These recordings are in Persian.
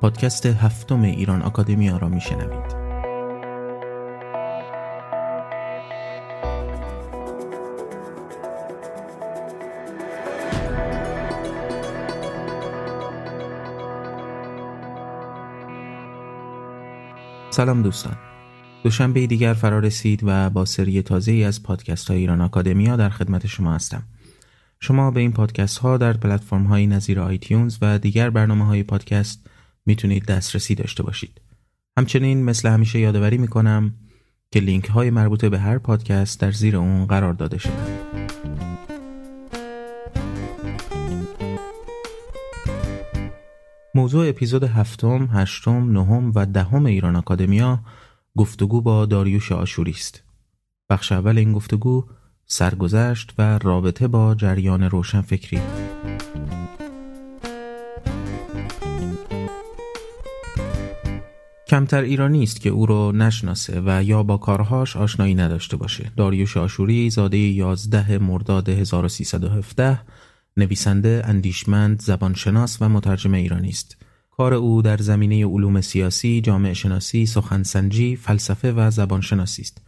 پادکست هفتم ایران آکادمیا را میشنوید. سلام دوستان. دوشنبه دیگر فرا رسید و با سری تازه ای از پادکست های ایران آکادمیا در خدمت شما هستم. شما به این پادکست ها در پلتفرم های نظیر آیتیونز و دیگر برنامه های پادکست می‌تونید دسترسی داشته باشید. همچنین مثل همیشه یادآوری می‌کنم که لینک های مربوط به هر پادکست در زیر اون قرار داده شده. موضوع اپیزود هفتم، هشتم، نهم و دهم ایران آکادمیا گفتگو با داریوش آشوری است. بخش اول این گفتگو سرگذشت و رابطه با جریان روشن کمتر ایرانی است که او را نشناسه و یا با کارهاش آشنایی نداشته باشه. داریوش آشوری زاده 11 مرداد 1317 نویسنده، اندیشمند، زبانشناس و مترجم ایرانی است. کار او در زمینه علوم سیاسی، جامعه شناسی، سخنسنجی، فلسفه و زبانشناسی است.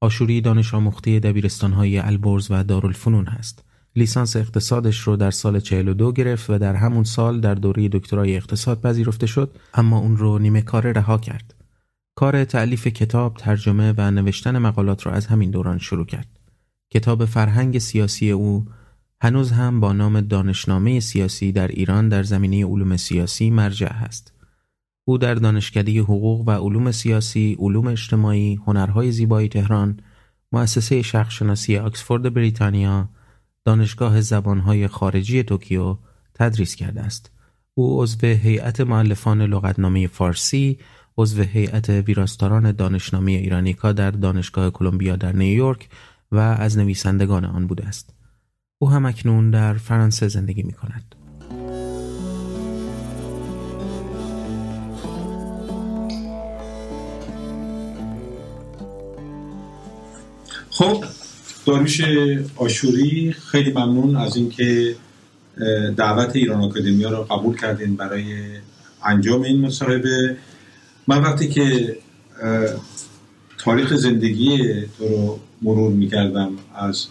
آشوری دانش آموخته دبیرستانهای البرز و دارالفنون است. لیسانس اقتصادش رو در سال 42 گرفت و در همون سال در دوره دکترای اقتصاد پذیرفته شد اما اون رو نیمه کار رها کرد. کار تعلیف کتاب، ترجمه و نوشتن مقالات را از همین دوران شروع کرد. کتاب فرهنگ سیاسی او هنوز هم با نام دانشنامه سیاسی در ایران در زمینه علوم سیاسی مرجع است. او در دانشکده حقوق و علوم سیاسی، علوم اجتماعی، هنرهای زیبایی تهران، مؤسسه شخصشناسی آکسفورد بریتانیا، دانشگاه زبانهای خارجی توکیو تدریس کرده است. او عضو هیئت معلفان لغتنامه فارسی، عضو هیئت ویراستاران دانشنامه ایرانیکا در دانشگاه کلمبیا در نیویورک و از نویسندگان آن بوده است. او هم اکنون در فرانسه زندگی می کند. خب داریوش آشوری خیلی ممنون از اینکه دعوت ایران آکادمیا را قبول کردین برای انجام این مصاحبه. من وقتی که تاریخ زندگی تو رو مرور می‌کردم از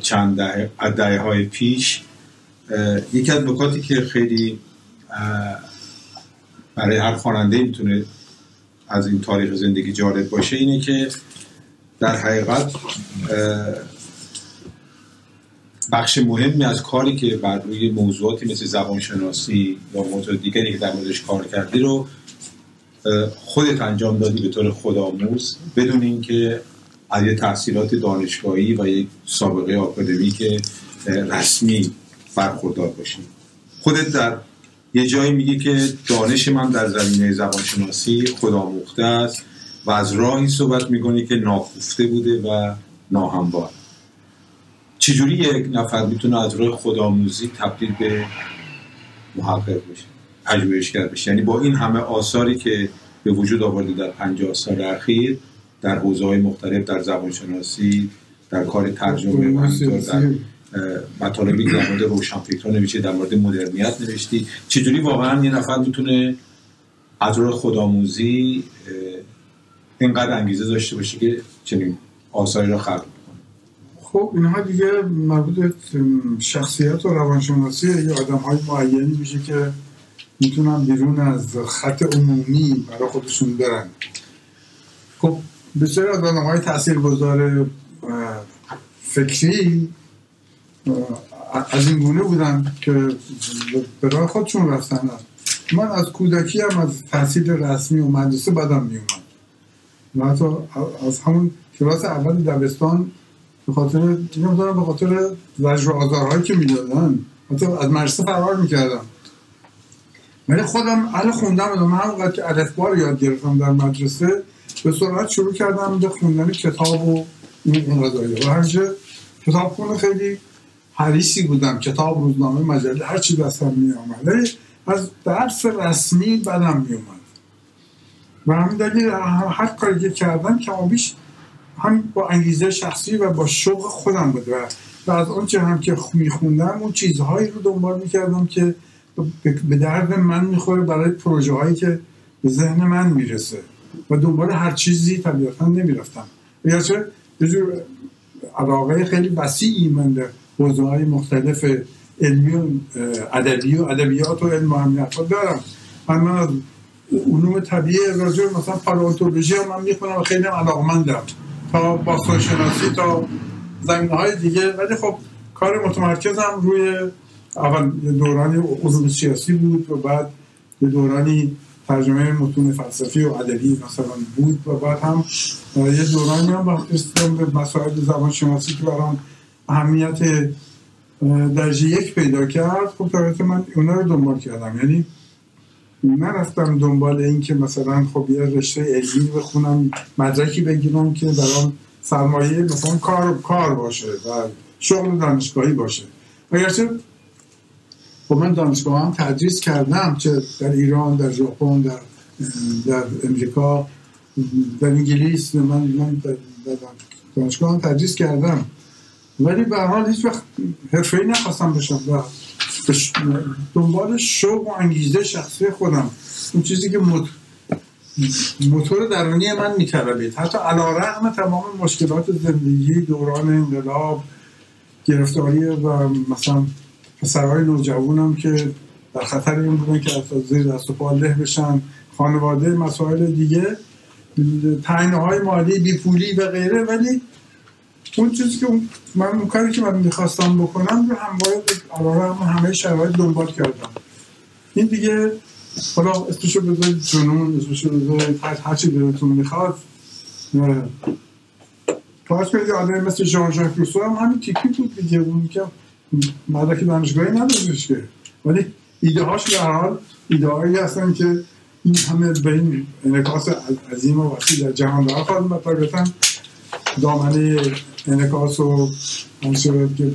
چند دهه, های پیش یکی از نکاتی که خیلی برای هر خواننده می‌تونه از این تاریخ زندگی جالب باشه اینه که در حقیقت بخش مهمی از کاری که بر روی موضوعاتی مثل زبانشناسی یا موضوع دیگری که در موردش کار کردی رو خودت انجام دادی به طور خودآموز بدون اینکه از یه تحصیلات دانشگاهی و یک سابقه که رسمی برخوردار باشی. خودت در یه جایی میگی که دانش من در زمینه زبانشناسی خودآموخته است. و از راهی صحبت می‌کنی که ناخوفته بوده و ناهموار. چجوری یک نفر می‌تونه از راه خودآموزی تبدیل به محقق بشه پژوهشگر بشه؟ یعنی با این همه آثاری که به وجود آورده در 50 سال اخیر در حوزه های مختلف در زبانشناسی در کار ترجمه و در مطالبی در مورد روشنفکران نوشتی در مورد مدرنیت نوشتی. چجوری واقعا یه نفر می‌تونه از راه خودآموزی اینقدر انگیزه داشته باشه که چنین آثاری را خلق خب اینها دیگه مربوط شخصیت و روانشناسی یه آدم های معینی میشه که می‌تونن بیرون از خط عمومی برای خودشون برن. خب بسیار از آدم های تاثیر گذار فکری از این گونه بودن که به راه خودشون رفتن. من از کودکی هم از تحصیل رسمی و مدرسه بدم میومد و حتی از همون کلاس اول دبستان به خاطر نمی‌دونم به خاطر زجر و آزارهایی که می‌دادن. حتی از مدرسه فرار می‌کردم. ولی خودم اهل خوندم من همونقدر که الفبا یاد گرفتم در مدرسه به سرعت شروع کردم به خوندن کتاب و این قضایی و هرچه کتاب خونه خیلی حریصی بودم. کتاب روزنامه مجله هر چی دستم می آمد از درس رسمی بدم می اومد و همین دلیل هر کاری که کردم کمابیش هم با انگیزه شخصی و با شوق خودم بود و, از آنچه هم که میخوندم اون چیزهایی رو دنبال می‌کردم که به درد من می‌خوره برای پروژه هایی که به ذهن من می‌رسه و دنبال هر چیزی طبیعتا نمی‌رفتم. چه یه جور علاقه خیلی وسیعی من در حوزه های مختلف علمی و ادبی و ادبیات و علم و دارم. من, من از علوم طبیعی راجع مثلا پالئونتولوژی هم من می‌خونم خیلی علاقمندم. تا باستانشناسی تا زمینه های دیگه. ولی خب کار متمرکزم روی اول دورانی علوم سیاسی بود و بعد یه دورانی ترجمه متون فلسفی و ادبی مثلا بود و بعد هم یه دورانی هم به مسائل زبان شناسی که برام اهمیت درجه یک پیدا کرد. خب طبیعت من اونا رو دنبال کردم. یعنی نرفتم دنبال این که مثلا خب یه رشته علمی بخونم مدرکی بگیرم که برام سرمایه مثلا کار کار باشه و شغل دانشگاهی باشه. اگرچه خب من دانشگاه هم تدریس کردم چه در ایران در ژاپن در در امریکا در انگلیس من من در دانشگاه هم تدریس کردم. ولی به حال هیچ وقت ای نخواستم بشم و دنبال شوق و انگیزه شخصی خودم. اون چیزی که موتور درونی من میطلبید حتی علا رقم تمام مشکلات زندگی دوران انقلاب گرفتاری و مثلا پسرهای نوجوانم که در خطر این بودن که از زیر دست و پا له بشن خانواده مسائل دیگه تعینه های مالی بیپولی و غیره. ولی اون چیزی که من اون کاری که من می‌خواستم بکنم رو هم باید همه شرایط دنبال کردم. این دیگه حالا اسمشو بذارید جنون اسمشو بذارید هر چی دلتون می‌خواد. فرض کنید آدم مثل ژان ژاک روسو هم همین تیپی بود دیگه اون که مدرک دانشگاهی نداشتش که. ولی ایده هاش در حال ایده هایی هستن که این همه به این انعکاس عظیم و وسیع در جهان دار خواهد طبیعتا دامنه انعکاس و آنچه که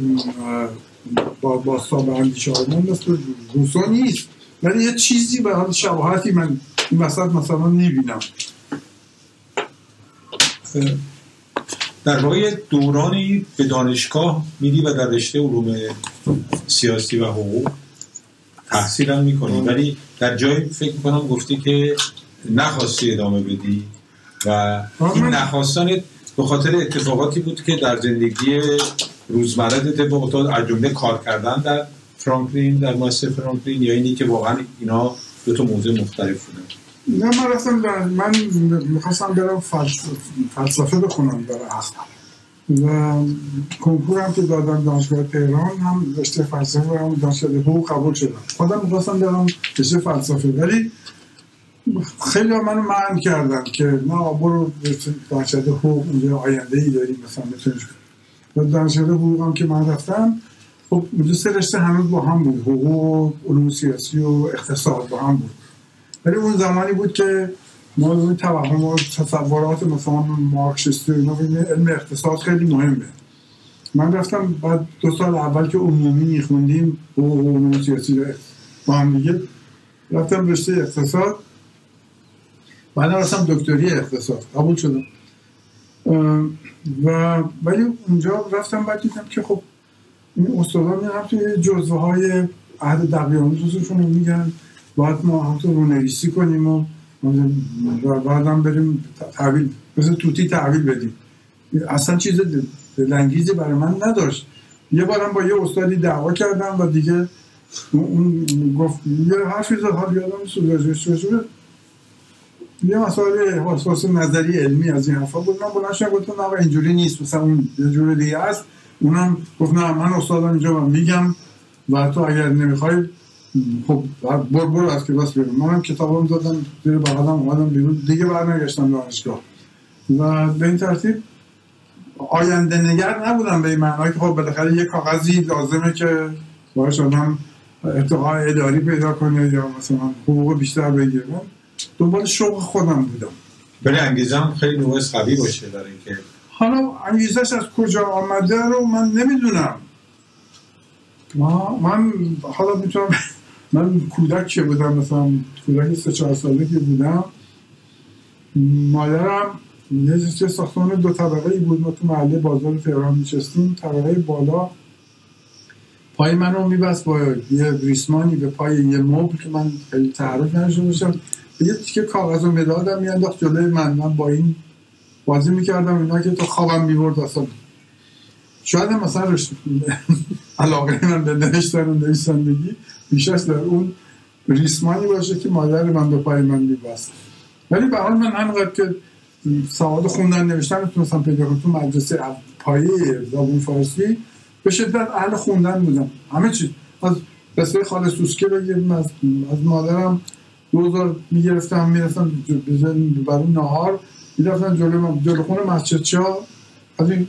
با باستا به اندیشه آرمان مثل روسو نیست. ولی یه چیزی به حال شباهتی من این وسط مثلا می‌بینم در واقع دورانی به دانشگاه میدی و در رشته علوم سیاسی و حقوق تحصیل هم می‌کنی ولی در جایی فکر می‌کنم گفتی که نخواستی ادامه بدی و این نخواستن به خاطر اتفاقاتی بود که در زندگی روزمره اتفاق افتاد از جمله کار کردن در فرانکلین در مؤسسه فرانکلین یا اینی که واقعا اینا دو تا موضوع مختلف بودن. نه من رفتم در من می‌خواستم برم فلسفه بخونم در اصل و کنکور که دادم دانشگاه تهران هم رشته فلسفه هم دانشگاه حقوق قبول شدم. خودم می‌خواستم برم رشته فلسفه ولی خیلی منو معنی کردن که نه برو دانشگاه حقوق اونجا آینده ای داری مثلا می‌تونی و دانشگاه حقوق هم که من رفتم خب اونجا سه رشته هنوز با هم بود حقوق علوم سیاسی و اقتصاد با هم بود. ولی اون زمانی بود که ما اون توهم و تصورات مثلا مارکسیستی اینا علم اقتصاد خیلی مهمه. من رفتم بعد دو سال اول که عمومی میخوندیم حقوق علوم سیاسی با هم دیگه رفتم رشته اقتصاد. بعد رفتم دکتری اقتصاد قبول شدم. و ولی اونجا رفتم بعد دیدم که خب این استادان میرم توی جزوه های عهد دقیقان روزشون رو میگن. باید ما هم رو نویسی کنیم و بعد هم بریم تحویل مثل توتی تحویل بدیم. اصلا چیز لنگیزی برای من نداشت. یه بارم با یه استادی دعوا کردم و دیگه اون گفت یه حرفی زد حال یادم یه مسائل حساس نظری علمی از این حرفا بود. من بلند شدم گفتم نه اینجوری نیست. مثلا اون یه جور دیگه است. اونم گفت نه من استادم اینجا میگم و تو اگر نمی‌خوای خب بر برو از کلاس بیرون منم کتابم دادم زیر بغلم اومدم بیرون. دیگه برنگشتم دانشگاه. و به این ترتیب آینده نگر نبودم به این معنی که خب بالاخره یه کاغذی لازمه که باش آدم ارتقاء اداری پیدا کنه یا مثلا حقوق بیشتر بگیره دنبال شوق خودم بودم. ولی انگیزم خیلی نوع قوی باشه در اینکه حالا انگیزش از کجا آمده رو من نمی‌دونم. من حالا می‌تونم من کودک که بودم مثلا کودک سه چهار ساله که بودم. مادرم یه ساختمان دو طبقه ای بود. ما تو محله بازار تهران میشستیم طبقه بالا پای منو میبست با یه ریسمانی به پای یه مبل که من خیلی تعرف نشده باشم. یه تیکه کاغذ و مدادم میانداخت جلوی من. من با این بازی می‌کردم اینا که تو خوابم می‌برد اصلا. شاید مثلا رشت... علاقه من به نوشتن و نویسندگی بیشتر در اون ریسمانی باشه که مادر من به پای من میبست. ولی به حال من همینقدر که سواد خوندن نوشتن می‌تونستم پیدا کنم. تو مدرسه پایه زبون فارسی به شدت اهل خوندن بودم. همه چیز از قصه خالص سوسکه بگیریم از, از مادرم دوزار می‌گرفتم می‌رفتم برای نهار می‌رفتم جلو, جلو خونه مسجد چا از این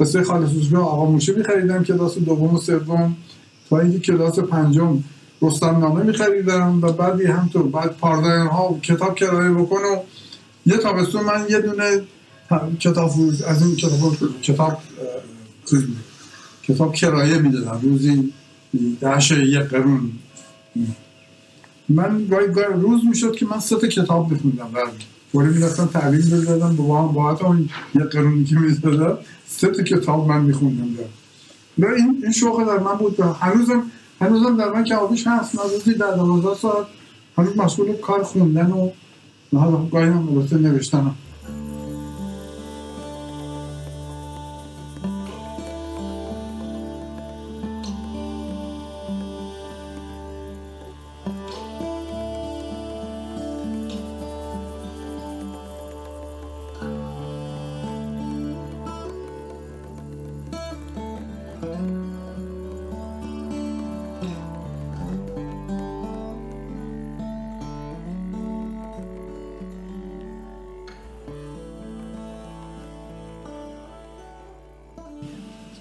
قصه خالص آقا موشه میخریدم کلاس دوم و سوم. تا اینکه کلاس پنجم رستم نامه میخریدم و بعدی همطور بعد پاردن ها کتاب کرایه بکن و یه تابستون من یه دونه کتاب از این کتاب کتاب کتاب کرایه می‌دادم. روزی دهش یک قرون. من گاهی روز می‌شد که من سه کتاب بخوندم و فوری می‌رفتم تحویل بزدم با باعت اون یک قرونی که می‌دادم سه کتاب من میخوندم و این این شوق در من بود. هنوزم هنوزم در من که آبیش هست روزی در دوازده ساعت هنوز مسئول کار خوندن و گاهی هم نوشتنم.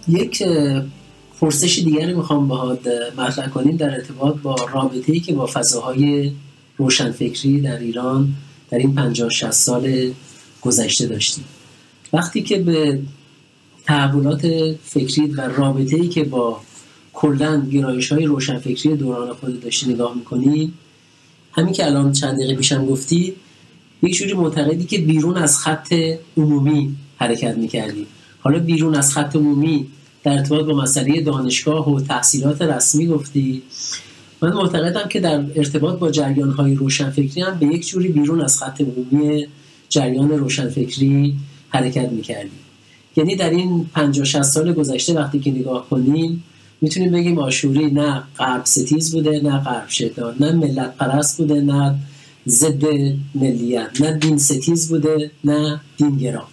یک پرسش دیگری می‌خوام باهات مطرح کنیم در ارتباط با رابطه ای که با فضاهای روشنفکری در ایران در این 50 60 سال گذشته داشتیم. وقتی که به تحولات فکری و رابطه ای که با کلا گرایش های روشنفکری دوران خود داشتی نگاه می‌کنیم همین که الان چند دقیقه پیشم گفتی یک جوری معتقدی که بیرون از خط عمومی حرکت می‌کردی. حالا بیرون از خط عمومی در ارتباط با مسئله دانشگاه و تحصیلات رسمی گفتی. من معتقدم که در ارتباط با جریان های روشنفکری هم به یک جوری بیرون از خط عمومی جریان روشنفکری حرکت می‌کردیم. یعنی در این 50 60 سال گذشته وقتی که نگاه کنیم می‌تونیم بگیم آشوری نه غرب ستیز بوده نه غرب شدار نه ملت پرست بوده نه ضد ملیت نه دین ستیز بوده نه دینگرا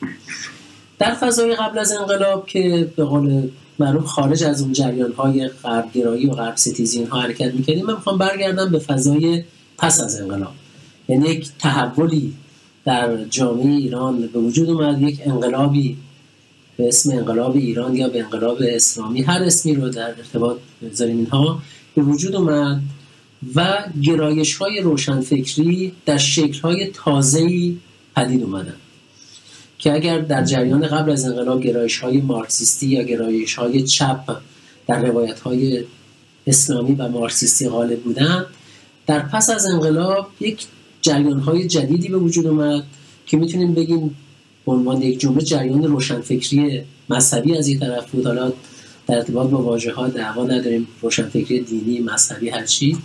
در فضای قبل از انقلاب که به قول معروف خارج از اون جریان های غربگرایی و غرب ستیزی اینها حرکت می‌کردیم. من می‌خوام برگردم به فضای پس از انقلاب. یعنی یک تحولی در جامعه ایران به وجود اومد یک انقلابی به اسم انقلاب ایران یا به انقلاب اسلامی. هر اسمی رو در ارتباط بذاریم اینها. به وجود اومد و گرایش های روشنفکری در شکل های تازه‌ای پدید اومدن. که اگر در جریان قبل از انقلاب گرایش های مارکسیستی یا گرایش های چپ در روایت های اسلامی و مارکسیستی غالب بودند در پس از انقلاب یک جریان های جدیدی به وجود اومد که می‌تونیم بگیم به عنوان یک جمله جریان روشنفکری مذهبی از این طرف بود. حالا در ارتباط با واژه ها دعوا نداریم روشنفکری دینی مذهبی هر چی.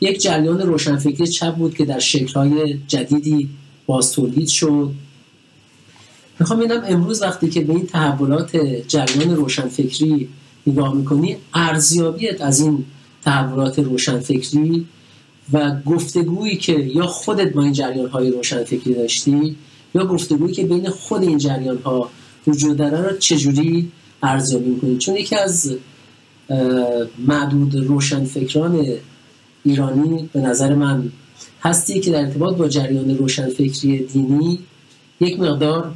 یک جریان روشنفکری چپ بود که در شکل های جدیدی باز تولید شد. می‌خوام ببینم امروز وقتی که به این تحولات جریان روشنفکری نگاه می‌کنی ارزیابیت از این تحولات روشنفکری و گفتگویی که یا خودت با این جریان های روشنفکری داشتی یا گفتگویی که بین خود این جریان ها وجود داره را چجوری ارزیابی می‌کنی؟ چون یکی از معدود روشنفکران ایرانی به نظر من هستی که در ارتباط با جریان روشنفکری دینی یک مقدار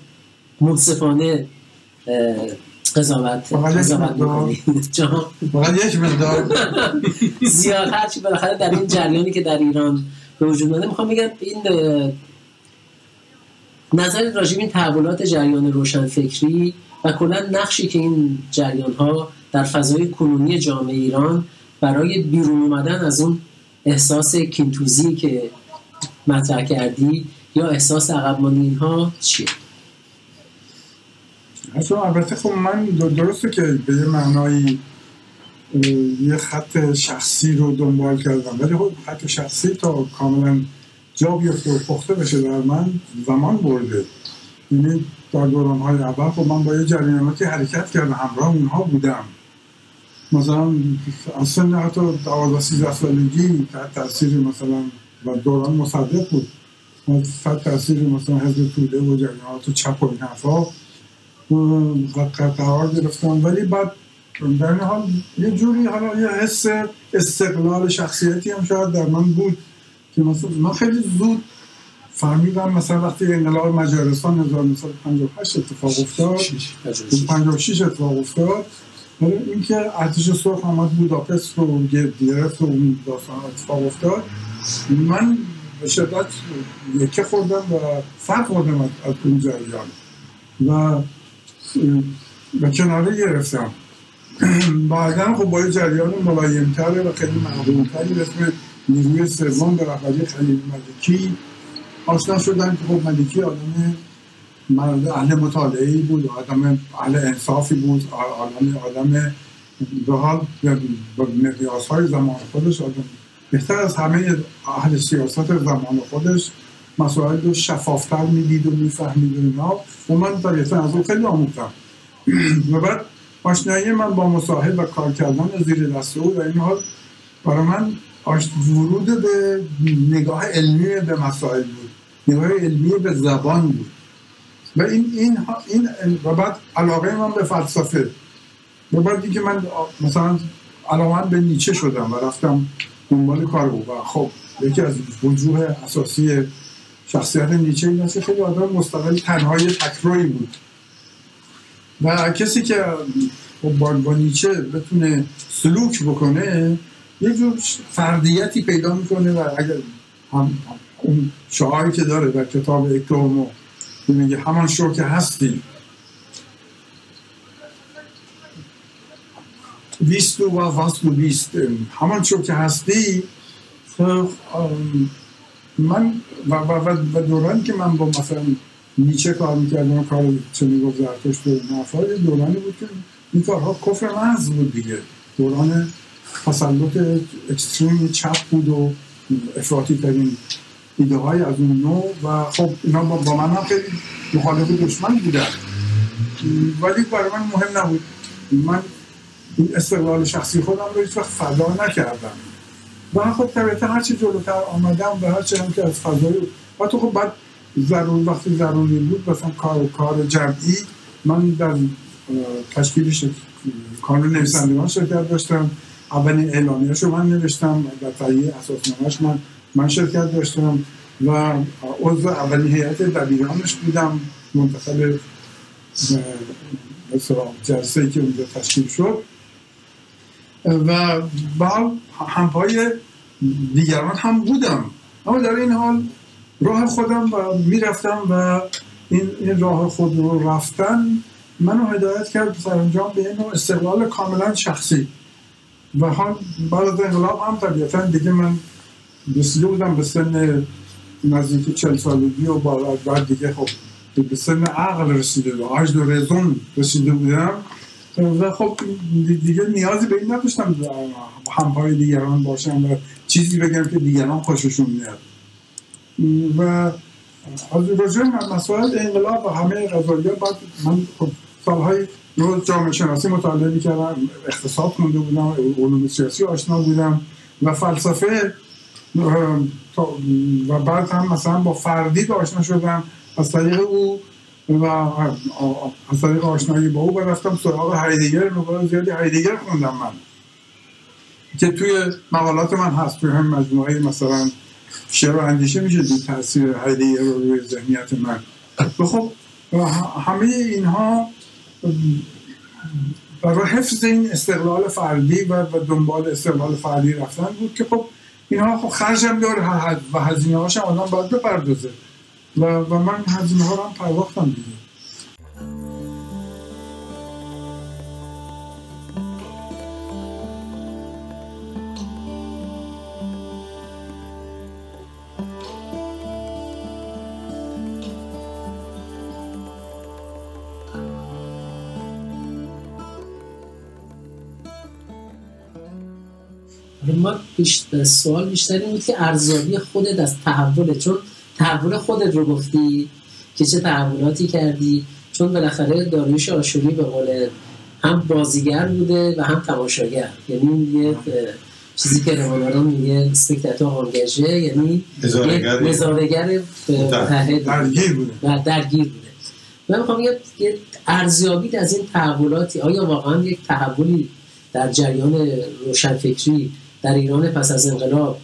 منصفانه قضاوت فقط یک مقدار. زیاد هرچی بالاخره در این جریانی که در ایران به وجود اومده. می‌خوام بگم این نظر راجب این تحولات جریان روشنفکری و کلا نقشی که این جریان ها در فضای کنونی جامعه ایران برای بیرون اومدن از اون احساس کینتوزی که مطرح کردی یا احساس عقب اینها چیه؟ اصلا البته خب من درسته که به یه معنایی یه خط شخصی رو دنبال کردم ولی خب خط شخصی تا کاملا جا بیفته و پخته بشه در من زمان برده. یعنی در دوران های اول خب من با یه جریاناتی حرکت کردم همراه اونها بودم. مثلا از سن حتی دوازده سیزده سالگی تحت تاثیر مثلا و دوران مصدق بود. تحت تاثیر مثلا حزب توده و جریانات چپ و این قرار گرفتم ولی بعد در حال یه جوری حالا یه حس استقلال شخصیتی هم شاید در من بود که مثلا من خیلی زود فهمیدم مثلا وقتی انقلاب مجارستان 1958 اتفاق افتاد 56 اتفاق افتاد. ولی اینکه ارتش سرخ آمد بوداپست رو گرفت و اون داستان اتفاق افتاد من به شدت یکه خوردم و فرق خوردم از اون جریان. و و کناره گرفتم. بعدا خب با جریان ملایمتر و خیلی محبوبتری به اسم نیروی سوم به رهبری خلیل ملکی آشنا شدن که خب ملکی آدم مرد اهل مطالعه بود آدم اهل انصافی بود آدم آدم به حال به مقیاس های زمان خودش آدم بهتر از همه اهل سیاست زمان خودش مسائل رو شفافتر می‌دید و می‌فهمید و اینا. و من طبیعتا از اون خیلی آموختم و بعد آشنایی من با مصاحب و کار کردن زیر دست او و این حال برای من ورود به نگاه علمی به مسائل بود. نگاه علمی به زبان بود. و این این این و بعد علاقه من به فلسفه. و بعد دیگه من مثلا علاقه به نیچه شدم و رفتم دنبال کار بود و خب یکی از وجوه اساسی شخصیت نیچه این است خیلی آدم مستقل تنهای تکروی بود. و کسی که با, با نیچه بتونه سلوک بکنه یه جور فردیتی پیدا می‌کنه و اگر هم اون شعاری که داره در کتاب اکتومو میگه همان شو که هستی ویستو و واسکو بیست. همان شو که هستی خب، من و, و, و دورانی که من با مثلا نیچه کار می‌کردم کار چه می‌گفت زرتشت و نفر دورانی بود که این کارها کفر محض بود دیگه. دوران تسلط اکستریم چپ بود و افراطی ترین ایده های از اون نوع و خب اینا با من هم خیلی مخالف دشمن بودن. ولی برای من مهم نبود. من این استقلال شخصی خودم رو هیچ وقت فدا نکردم. و خب طبیعتا هرچی جلوتر آمدم و هرچی هم که از فضای و تو خب بعد ضرور وقتی ضروری بود مثلا کار کار جمعی من در تشکیل کانون نویسندگان شرکت داشتم. اولین اعلامیه‌اشو من نوشتم در تهیه اساسنامه‌اش من من شرکت داشتم و عضو اولین هیئت دبیرانش بودم. مثلا جلسه که اونجا تشکیل شد. و با همپای دیگران هم بودم. اما در این حال راه خودم و می‌رفتم و این, این راه خود رو رفتن منو هدایت کرد سرانجام به این استقلال کاملا شخصی. و هم بعد از انقلاب هم طبیعتا دیگه من رسیده بودم به سن نزدیک چل سالگی و بعد دیگه خب به سن عقل رسیده و عجد و رزون رسیده بودم. و خب دیگه نیازی به این نداشتم همپای دیگران باشم و چیزی بگم که دیگران خوششون میاد. و از راجع مسائل انقلاب و همه قضایا بعد من خب سالهای روز جامعه شناسی مطالعه می‌کردم اقتصاد خونده بودم علوم سیاسی آشنا بودم و فلسفه و بعد هم مثلا با فردی آشنا شدم از طریق او و از طریق آشنایی با او رفتم سراغ هایدگر مقدار زیادی هایدگر خوندم من. که توی مقالات من هست توی هم مجموعه مثلا شعر و اندیشه میشه دید تاثیر هایدگر رو روی ذهنیت من. و خب همه اینها برای حفظ این استقلال فردی و دنبال استقلال فردی رفتن بود که خب اینها خب خرجم داره و هزینه هاش آدم باید بپردازه. و, و من هزینه ها رو هم پرداختم دیگه. من بیشتر سوال بیشتری بود که ارزیابی خودت از تحول چون تحول خودت رو گفتی؟ که چه تحولاتی کردی؟ چون بالاخره داریوش آشوری به قول هم بازیگر بوده و هم تماشاگر. یعنی یه چیزی که روانارا میگه سپکتاتور آنگاژه یعنی نظارگر درگیر بوده. درگیر بوده. من می‌خوام یه ارزیابی از این تحولاتی آیا واقعا یک تحولی در جریان روشنفکری در ایران پس از انقلاب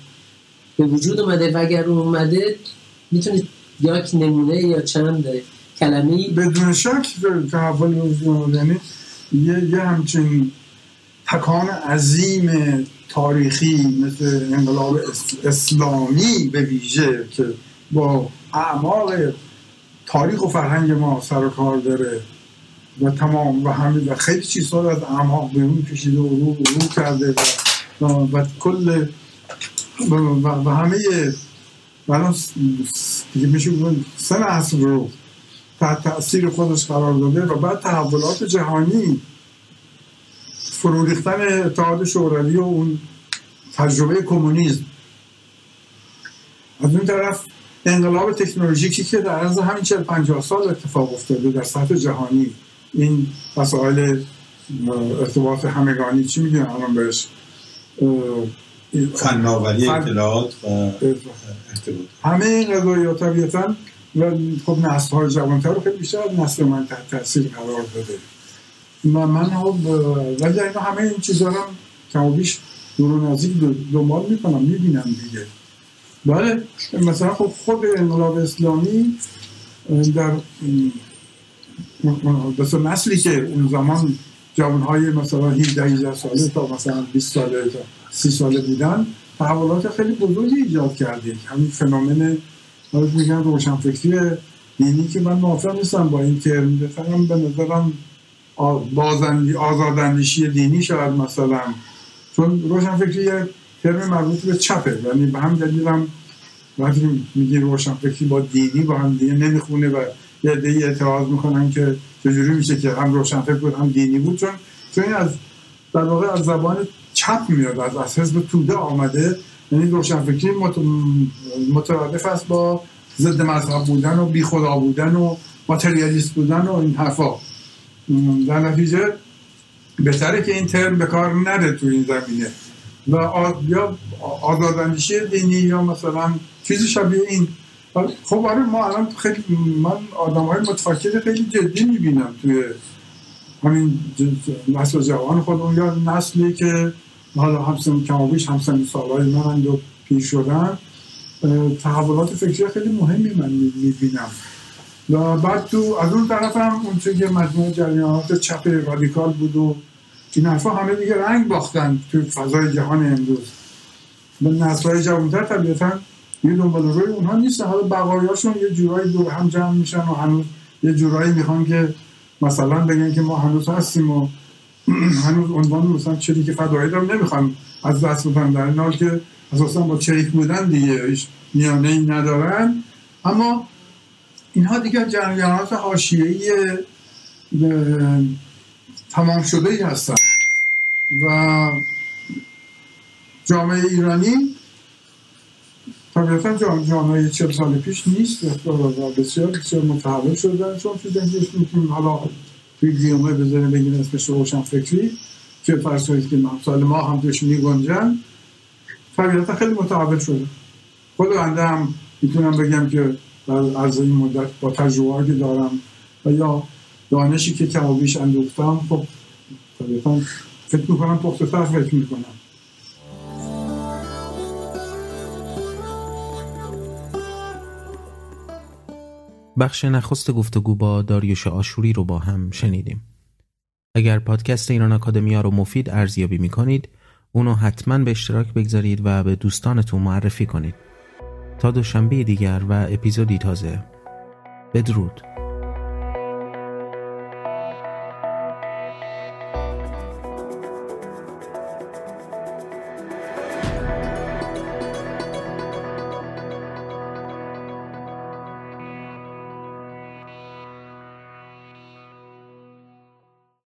به وجود اومده؟ و اگر اومده می‌تونید یک نمونه یا چند کلمی بدون شک تحول وجود یعنی یه, یه همچین تکان عظیم تاریخی مثل انقلاب اسلامی به ویژه که با اعمال تاریخ و فرهنگ ما سر و کار داره و تمام و همه و خیلی چیزها از اعماق بیرون کشیده و رو, رو کرده و, و, کل و, و همه الان دیگه میشه سه نسل رو تحت تاثیر خودش قرار داده و بعد تحولات جهانی فرو ریختن اتحاد شوروی و اون تجربه کمونیسم. از اون طرف انقلاب تکنولوژیکی که در عرض همین 40 50 سال اتفاق افتاده در سطح جهانی. این وسایل ارتباط همگانی چی میگن الان بهش؟ فناوری اطلاعات و ارتباط همه این قضایی طبیعتا و خب نسل های جوانتر رو خیلی بیشتر از نسل من تحت تاثیر قرار داده. و من خب ولی اینا همه این چیزا رو کم و بیش دور و نزدیک دنبال می‌کنم می‌بینم دیگه. بله مثلا خب خود انقلاب اسلامی در مثلا نسلی که اون زمان جوانهای مثلا 17 ساله تا مثلا 20 ساله تا 30 ساله بودن تحولات خیلی بزرگی ایجاد کرده همین فنومن حالا میگن روشنفکری دینی که من موافق نیستم با این ترم. بفرم به نظرم آزاداندیشی دینی شاید مثلا. چون روشنفکری یه ترم مربوط به چپه. یعنی به هم دلیلم وقتی میگی روشنفکری با دینی با هم دیگه نمی‌خونه و یه عده اعتراض می‌کنن که چجوری میشه که هم روشنفکر بود هم دینی بود. چون چون این از در واقع از زبان چپ میاد از از حزب توده آمده. یعنی روشنفکری مترادف است با ضد مذهب بودن و بی خدا بودن و ماتریالیست بودن و این حرفا. در نتیجه بهتره که این ترم به کار نره تو این زمینه. و یا آزاداندیشی دینی یا مثلا چیزی شبیه این خب آره ما الان خیلی من آدم های متفکر خیلی جدی می‌بینم توی همین نسل جوان خودمون. یا نسلی که حالا همسن کمابیش همسن سالهای من و پیش شدن. تحولات فکری خیلی مهمی من می‌بینم. و بعد تو از اون طرف هم اون که مجموعه جریانات چپ رادیکال بود و این حرفا همه دیگه رنگ باختن تو فضای جهان امروز. به نسلهای جوانتر طبیعتا یه دنبال روی اونها نیست. حالا بقایاشون یه جورایی دور هم جمع میشن و هنوز یه جورایی می‌خوان که مثلا بگن که ما هنوز هستیم و هنوز عنوان مثلا چریک فدایی رو نمی‌خوان از دست بدن. در حال که اساسا با چریک بودن دیگه هیچ میانه ای ندارن. اما اینها دیگه جریانات حاشیه‌ای تمام شده ای هستن. و جامعه ایرانی طبیعتا جامعه چل سال پیش نیست و بسیار بسیار متحول شدن چون تو ذهنش می‌تونیم حالا توی گیومه بذاریم بگیم اسمش روشن فکری که فرض که سال ما هم توش میگنجن. طبیعتا خیلی متحول شده. خود بنده هم می‌تونم بگم که در عرض این مدت با تجربه که دارم و یا دانشی که کم و بیش اندوختم خب طبیعتا فکر می‌کنم پخته فکر می‌کنم. بخش نخست گفتگو با داریوش آشوری رو با هم شنیدیم. اگر پادکست ایران اکادمیا رو مفید ارزیابی می‌کنید اونو حتما به اشتراک بگذارید و به دوستانتون معرفی کنید. تا دوشنبه دیگر و اپیزودی تازه بدرود